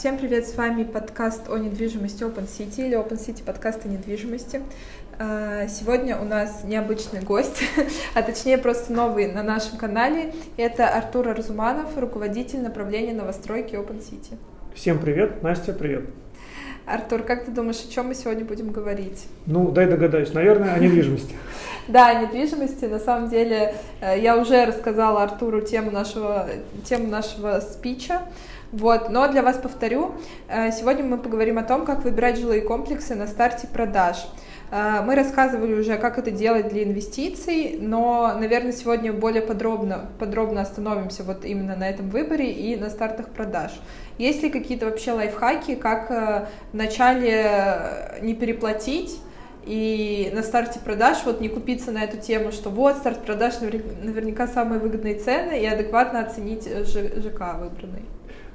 Всем привет, с вами подкаст о недвижимости Open City или Open City подкаст о недвижимости. А, сегодня у нас необычный гость, а точнее просто новый на нашем канале. Это Артур Арзуманов, руководитель направления новостройки Open City. Всем привет, Настя, привет. Артур, как ты думаешь, о чем мы сегодня будем говорить? Ну, дай догадаюсь, наверное, о недвижимости. Да, о недвижимости. На самом деле, э, я уже рассказала Артуру тему нашего, тему нашего спича. Вот. Но для вас повторю, э, сегодня мы поговорим о том, как выбирать жилые комплексы на старте продаж. Э, мы рассказывали уже, как это делать для инвестиций, но, наверное, сегодня более подробно, подробно остановимся вот именно на этом выборе и на стартах продаж. Есть ли какие-то вообще лайфхаки, как э, вначале не переплатить, и на старте продаж вот не купиться на эту тему, что вот старт продаж наверняка самые выгодные цены и адекватно оценить ЖК выбранный.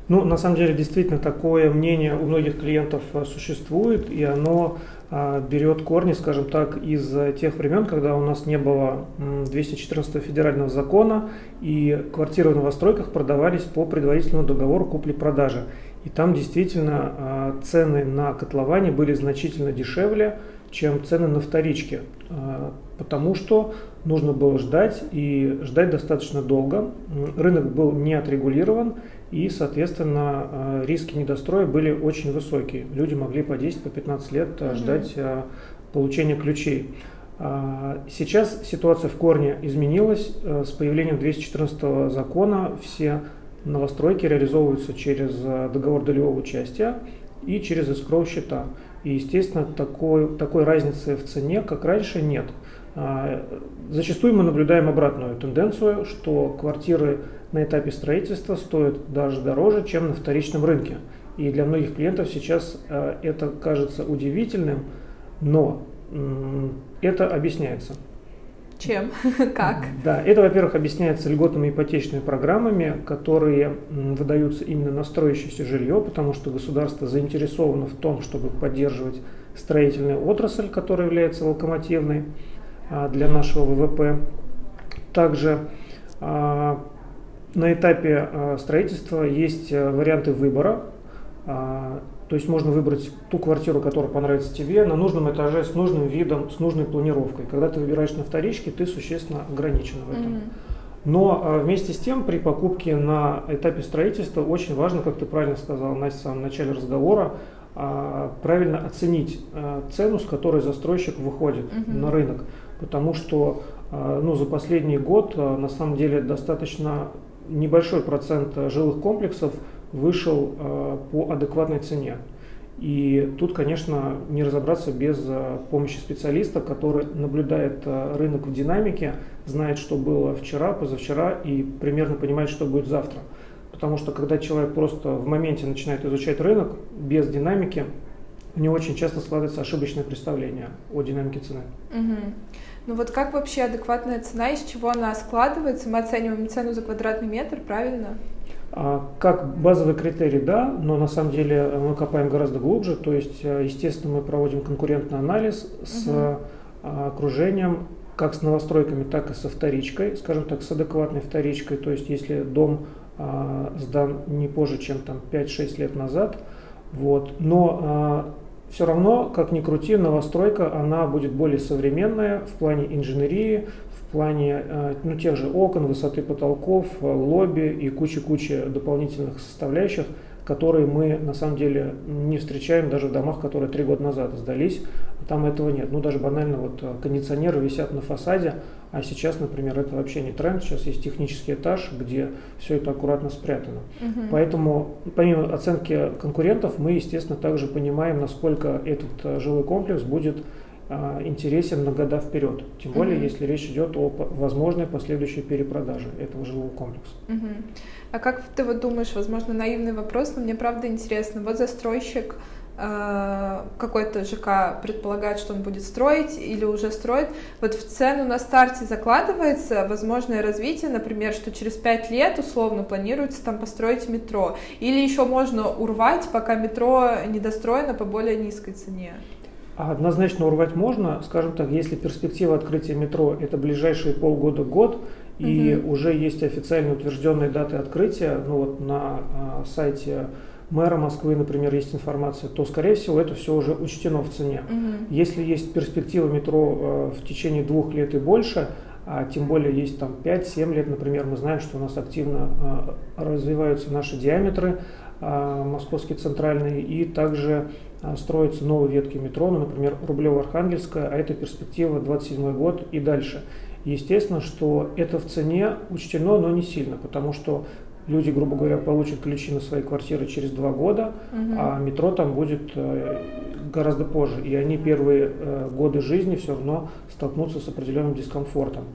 Ну, на самом деле, действительно, такое мнение у многих клиентов э, существует, и оно а, берет корни, скажем так, из тех времен, когда у нас не было 214 федерального закона, и квартиры в новостройках продавались по предварительному договору купли-продажи. И там действительно а, цены на котловане были значительно дешевле, чем цены на вторичке, а, потому что нужно было ждать и ждать достаточно долго. Рынок был не отрегулирован, и, соответственно, э, риски недостроя были очень высокие. Люди могли по 10, по 15 лет угу. ждать э, получения ключей. А, сейчас ситуация в корне изменилась. С появлением 214 закона все новостройки реализовываются через договор долевого участия и через escrow счета. И, естественно, такой, такой разницы в цене, как раньше, нет. А, зачастую мы наблюдаем обратную тенденцию, что квартиры на этапе строительства стоят даже дороже, чем на вторичном рынке. И для многих клиентов сейчас а, это кажется удивительным, но это объясняется. Чем? Как? Да, это, во-первых, объясняется льготными ипотечными программами, которые выдаются именно на строящееся жилье, потому что государство заинтересовано в том, чтобы поддерживать строительную отрасль, которая является локомотивной. А, для нашего ВВП. Также а, на этапе а, строительства есть варианты выбора. То есть можно выбрать ту квартиру, которая понравится тебе, на нужном этаже, с нужным видом, с нужной планировкой. Когда ты выбираешь на вторичке, ты существенно ограничен в этом. Но вместе с тем, при покупке на этапе строительства очень важно, как ты правильно сказал, Настя, в самом начале разговора, правильно оценить цену, с которой застройщик выходит угу. на рынок потому что а, ну, за последний год а, на самом деле достаточно небольшой процент жилых комплексов вышел а, по адекватной цене. И тут, конечно, не разобраться без помощи специалиста, который наблюдает рынок в динамике, знает, что было вчера, позавчера и примерно понимает, что будет завтра. Потому что когда человек просто в моменте начинает изучать рынок без динамики, у него очень часто складывается ошибочное представление о динамике цены. Угу. Ну вот как вообще адекватная цена, из чего она складывается? Мы оцениваем цену за квадратный метр, правильно? А, как базовый критерий, да, но на самом деле мы копаем гораздо глубже. То есть, э, естественно, мы проводим конкурентный анализ с угу. окружением, как с новостройками, так и со вторичкой, скажем так, с адекватной вторичкой. То есть, если дом а, сдан не позже, чем там 5-6 лет назад, вот. Но все равно, как ни крути, новостройка, она будет более современная в плане инженерии, плане э, ну, тех же окон, высоты потолков, э, лобби и кучи-кучи дополнительных составляющих, которые мы на самом деле не встречаем даже в домах, которые три года назад сдались. Там этого нет. Ну, даже банально вот э, кондиционеры висят на фасаде, а сейчас, например, это вообще не тренд. Сейчас есть технический этаж, где все это аккуратно спрятано. Угу. Поэтому, помимо оценки конкурентов, мы, естественно, также понимаем, насколько этот жилой комплекс будет интересен на года вперед. Тем более, угу. если речь идет о возможной последующей перепродаже этого жилого комплекса. Угу. А как ты вот думаешь, возможно, наивный вопрос, но мне правда интересно. Вот застройщик Э, какой-то ЖК предполагает, что он будет строить или уже строит, вот в цену на старте закладывается возможное развитие, например, что через пять лет условно планируется там построить метро, или еще можно урвать, пока метро недостроено по более низкой цене. Однозначно урвать можно, скажем так, если перспектива открытия метро это ближайшие полгода-год, и угу. уже есть официально утвержденные даты открытия, ну вот на а, сайте мэра Москвы, например, есть информация, то, скорее всего, это все уже учтено в цене. Мгм. Если есть перспектива метро э, в течение двух лет и больше, а тем более есть там 5-7 лет, например, мы знаем, что у нас активно э, развиваются наши диаметры, э, московские центральные, и также э, строятся новые ветки метро, ну, например, Рублево-Архангельская, а это перспектива 27 год и дальше. Естественно, что это в цене учтено, но не сильно, потому что люди, грубо говоря, получат ключи на свои квартиры через два года, Мгм. а метро там будет э, гораздо позже. И они первые э, годы жизни все равно столкнутся с определенным дискомфортом.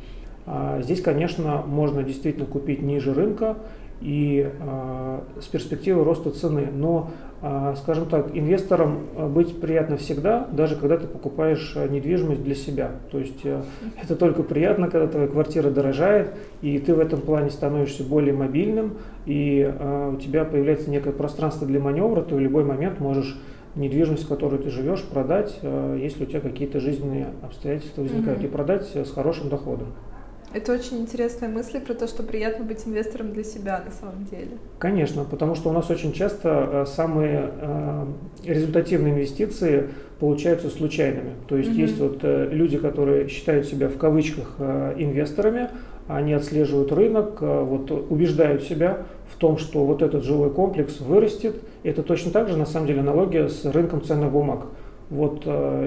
А Здесь, конечно, можно действительно купить ниже рынка и э, с перспективой роста цены. Но, э, скажем так, инвесторам э, быть приятно всегда, даже когда ты покупаешь недвижимость для себя. То есть э, это только приятно, когда твоя квартира дорожает, и ты в этом плане становишься более мобильным, и э, у тебя появляется некое пространство для маневра, ты в любой момент можешь недвижимость, в которой ты живешь, продать, э, если у тебя какие-то жизненные обстоятельства возникают, Мгм. и продать с хорошим доходом. Это очень интересная мысль про то, что приятно быть инвестором для себя на самом деле. Конечно, потому что у нас очень часто э, самые э, результативные инвестиции получаются случайными. То есть Мгм. есть вот э, люди, которые считают себя в кавычках инвесторами, они отслеживают рынок, вот убеждают себя в том, что вот этот жилой комплекс вырастет. Это точно так же, на самом деле, аналогия с рынком ценных бумаг. Вот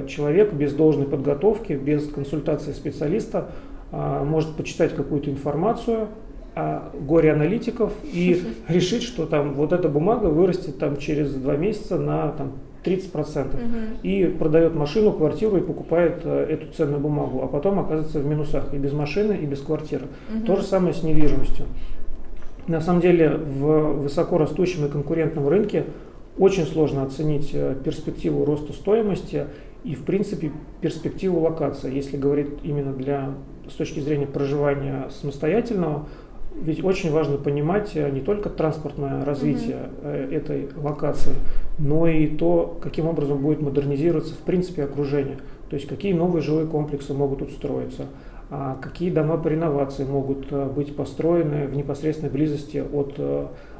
человек без должной подготовки, без консультации специалиста может почитать какую-то информацию о горе аналитиков и решить, что там вот эта бумага вырастет там через два месяца на там 30%. Мгм. И продает машину, квартиру и покупает э, эту ценную бумагу, а потом оказывается в минусах и без машины, и без квартиры. Мгм. То же самое с недвижимостью. На самом деле в высоко растущем и конкурентном рынке очень сложно оценить э, перспективу роста стоимости и, в принципе, перспективу локации, если говорить именно для, с точки зрения проживания самостоятельного, ведь очень важно понимать э, не только транспортное развитие э, этой локации, но и то, каким образом будет модернизироваться в принципе окружение. То есть какие новые жилые комплексы могут тут строиться, а какие дома по реновации могут э, быть построены в непосредственной близости от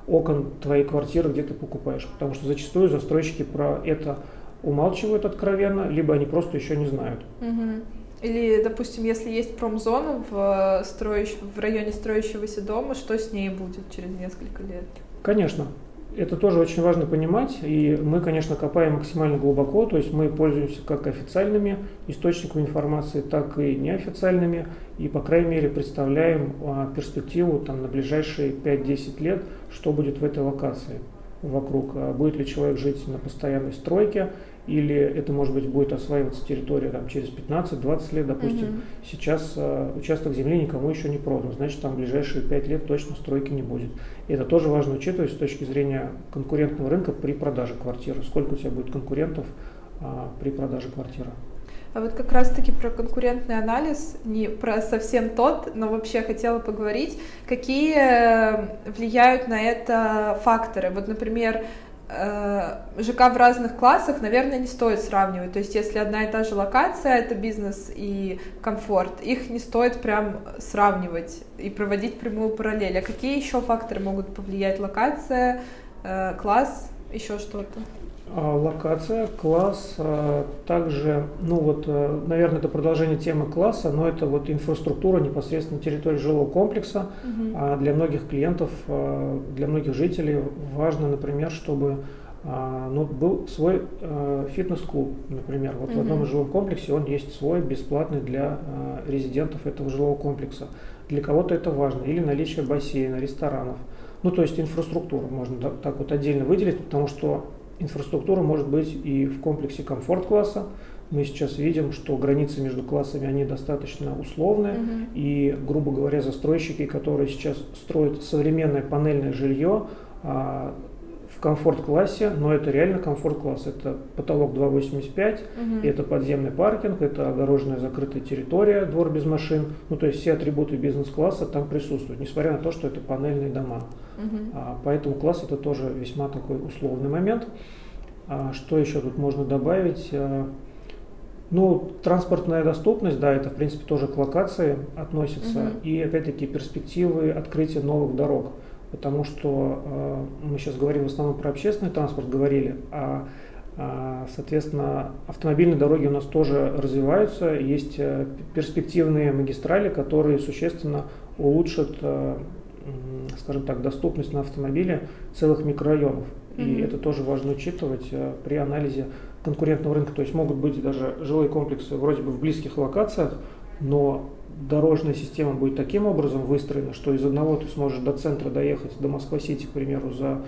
окон твоей квартиры, где ты покупаешь. Потому что зачастую застройщики про это умалчивают откровенно, либо они просто еще не знают. Мгм. Или, допустим, если есть промзона в, э, строящ- в районе строящегося дома, что с ней будет через несколько лет? Конечно, это тоже очень важно понимать, и мы, конечно, копаем максимально глубоко, то есть мы пользуемся как официальными источниками информации, так и неофициальными, и, по крайней мере, представляем а, перспективу там, на ближайшие 5-10 лет, что будет в этой локации вокруг. А Будет ли человек жить на постоянной стройке, или это, может быть, будет осваиваться территория там, через 15-20 лет, допустим. Мгм. Сейчас э, участок земли никому еще не продан, значит там в ближайшие 5 лет точно стройки не будет. И это тоже важно учитывать с точки зрения конкурентного рынка при продаже квартиры. Сколько у тебя будет конкурентов а, при продаже квартиры. А вот как раз-таки про конкурентный анализ, не про совсем тот, но вообще хотела поговорить, какие э, влияют на это факторы. Вот, например, э, ЖК в разных классах, наверное, не стоит сравнивать. То есть, если одна и та же локация, это бизнес и комфорт, их не стоит прям сравнивать и проводить прямую параллель. А какие еще факторы могут повлиять? Локация, э, класс, еще что-то? А, Локация, класс, а, также, ну вот, э, наверное, это продолжение темы класса, но это вот инфраструктура непосредственно территории жилого комплекса. Мгм. А Для многих клиентов, а, для многих жителей важно, например, чтобы ну, был свой фитнес-клуб, например. Вот в одном из жилом комплексе он есть свой, бесплатный для резидентов этого жилого комплекса. Для кого-то это важно. Или наличие бассейна, ресторанов. Ну, то есть инфраструктуру можно так вот отдельно выделить, потому что инфраструктура может быть и в комплексе комфорт-класса. Мы сейчас видим, что границы между классами, они достаточно условные. Мгм. И, грубо говоря, застройщики, которые сейчас строят современное панельное жилье а, в комфорт-классе, но это реально комфорт-класс. Это потолок 2,85, Мгм. это подземный паркинг, это огороженная закрытая территория, двор без машин. Ну, то есть все атрибуты бизнес-класса там присутствуют, несмотря на то, что это панельные дома. Мгм. А, Поэтому класс это тоже весьма такой условный момент. А, Что еще тут можно добавить? А, Ну, транспортная доступность, да, это в принципе тоже к локации относится. Мгм. И опять-таки перспективы открытия новых дорог. Потому что мы сейчас говорим в основном про общественный транспорт, говорили, а Соответственно, автомобильные дороги у нас тоже развиваются, есть перспективные магистрали, которые существенно улучшат, скажем так, доступность на автомобиле целых микрорайонов. И mm-hmm. это тоже важно учитывать при анализе конкурентного рынка. То есть могут быть даже жилые комплексы вроде бы в близких локациях, но дорожная система будет таким образом выстроена, что из одного ты сможешь до центра доехать, до Москва-Сити, к примеру, за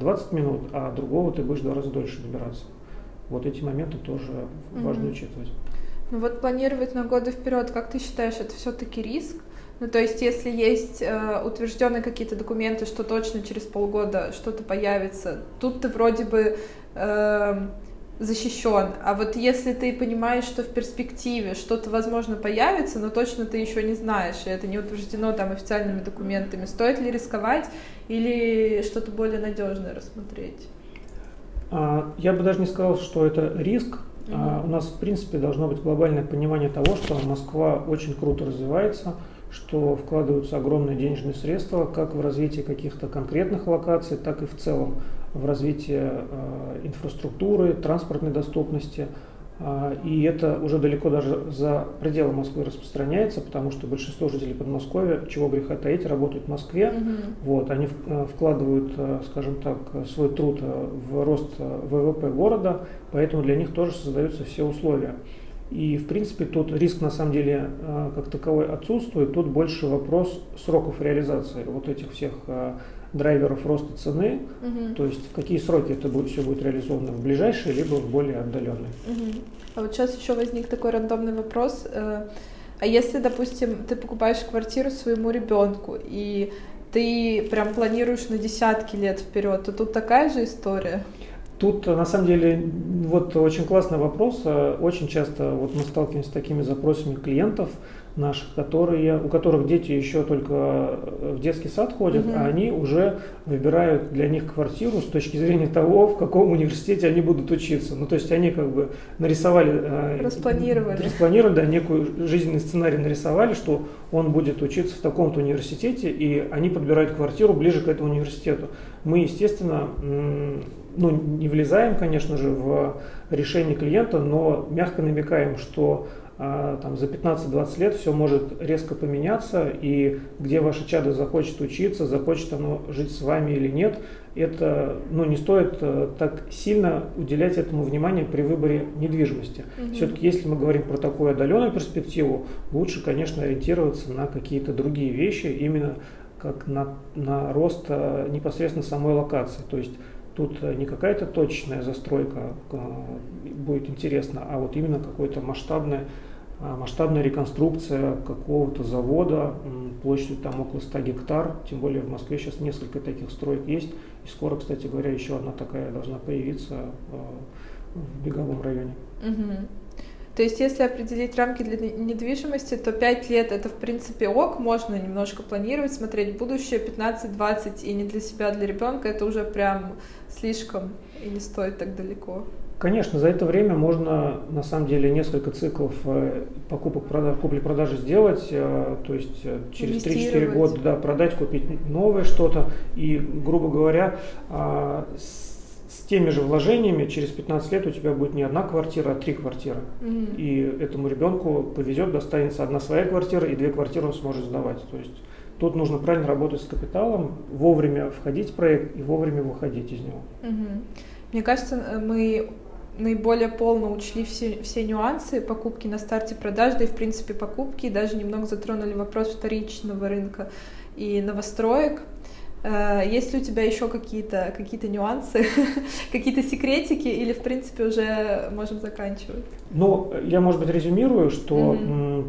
20 а, минут, а другого ты будешь в два раза дольше добираться. Вот эти моменты тоже mm-hmm. важно учитывать. Ну вот планировать на годы вперед, как ты считаешь, это все-таки риск? Ну, то есть, если есть э, утвержденные какие-то документы, что точно через полгода что-то появится, тут ты вроде бы э, защищен. А вот если ты понимаешь, что в перспективе что-то, возможно, появится, но точно ты еще не знаешь, и это не утверждено там официальными документами, стоит ли рисковать или что-то более надежное рассмотреть? А, я бы даже не сказал, что это риск. Mm-hmm. У нас, в принципе, должно быть глобальное понимание того, что Москва очень круто развивается, что вкладываются огромные денежные средства как в развитие каких-то конкретных локаций, так и в целом в развитие э, инфраструктуры, транспортной доступности. Э, и это уже далеко даже за пределы Москвы распространяется, потому что большинство жителей Подмосковья, чего греха таить, работают в Москве. Угу. Вот, они э, вкладывают, скажем так, свой труд в рост ВВП города, поэтому для них тоже создаются все условия. И, в принципе, тут риск на самом деле как таковой отсутствует. Тут больше вопрос сроков реализации вот этих всех драйверов роста цены, угу. то есть в какие сроки это будет, все будет реализовано, в ближайшие, либо в более отдаленные. Угу. А вот сейчас еще возник такой рандомный вопрос. Э, а если, допустим, ты покупаешь квартиру своему ребенку, и ты прям планируешь на десятки лет вперед, то тут такая же история? Тут, на самом деле, вот очень классный вопрос. Очень часто вот мы сталкиваемся с такими запросами клиентов, наших, которые, у которых дети еще только в детский сад ходят, угу. а они уже выбирают для них квартиру с точки зрения того, в каком университете они будут учиться. Ну, то есть они как бы нарисовали... Э, распланировали. Распланировали, да, некую жизненный сценарий нарисовали, что он будет учиться в таком-то университете, и они подбирают квартиру ближе к этому университету. Мы, естественно, ну, не влезаем, конечно же, в решение клиента, но мягко намекаем, что а, там, за 15-20 лет все может резко поменяться, и где ваше чадо захочет учиться, захочет оно жить с вами или нет, это ну, не стоит э, так сильно уделять этому внимание при выборе недвижимости. Угу. Все-таки, если мы говорим про такую отдаленную перспективу, лучше, конечно, ориентироваться на какие-то другие вещи, именно как на, на рост э, непосредственно самой локации. То есть тут э, не какая-то точная застройка будет интересна, а вот именно какое-то масштабное а, масштабная реконструкция какого-то завода площадью там около 100 гектар, тем более в Москве сейчас несколько таких строек есть, и скоро, кстати говоря, еще одна такая должна появиться в беговом районе. Угу. То есть, если определить рамки для недвижимости, то 5 лет это, в принципе, ок, можно немножко планировать, смотреть будущее, 15-20 и не для себя, а для ребенка, это уже прям слишком и не стоит так далеко. Конечно, за это время можно на самом деле несколько циклов э, покупок, продаж, купли-продажи сделать, э, то есть э, через 3-4 года да, продать, купить новое что-то. И, грубо говоря, а, с теми же вложениями через 15 лет у тебя будет не одна квартира, а три квартиры. Mm-hmm. И этому ребенку повезет, достанется одна своя квартира, и две квартиры он сможет сдавать. То есть тут нужно правильно работать с капиталом, вовремя входить в проект и вовремя выходить из него. Mm-hmm. Мне кажется, мы наиболее полно учли все, все нюансы покупки на старте продаж, да и в принципе покупки, и даже немного затронули вопрос вторичного рынка и новостроек. Э, есть ли у тебя еще какие-то какие нюансы, какие-то секретики, или в принципе уже можем заканчивать? Ну, я, может быть, резюмирую, что mm-hmm.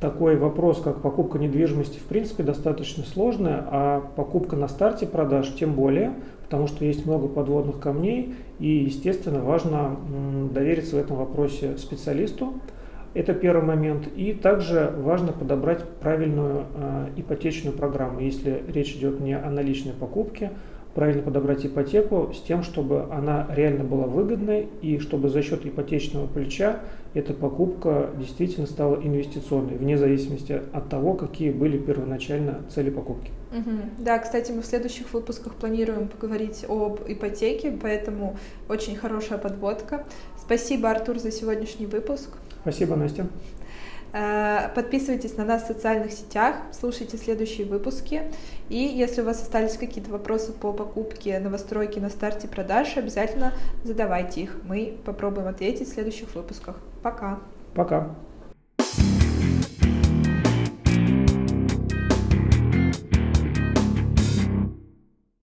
такой вопрос, как покупка недвижимости, в принципе, достаточно сложная, а покупка на старте продаж тем более, потому что есть много подводных камней, и, естественно, важно довериться в этом вопросе специалисту. Это первый момент. И также важно подобрать правильную э, ипотечную программу. Если речь идет не о наличной покупке, правильно подобрать ипотеку с тем, чтобы она реально была выгодной и чтобы за счет ипотечного плеча эта покупка действительно стала инвестиционной, вне зависимости от того, какие были первоначально цели покупки. Угу. Да, кстати, мы в следующих выпусках планируем поговорить об ипотеке, поэтому очень хорошая подводка. Спасибо, Артур, за сегодняшний выпуск. Спасибо, Настя. Э, подписывайтесь на нас в социальных сетях, слушайте следующие выпуски. И если у вас остались какие-то вопросы по покупке новостройки на старте продаж, обязательно задавайте их. Мы попробуем ответить в следующих выпусках. Пока. Пока.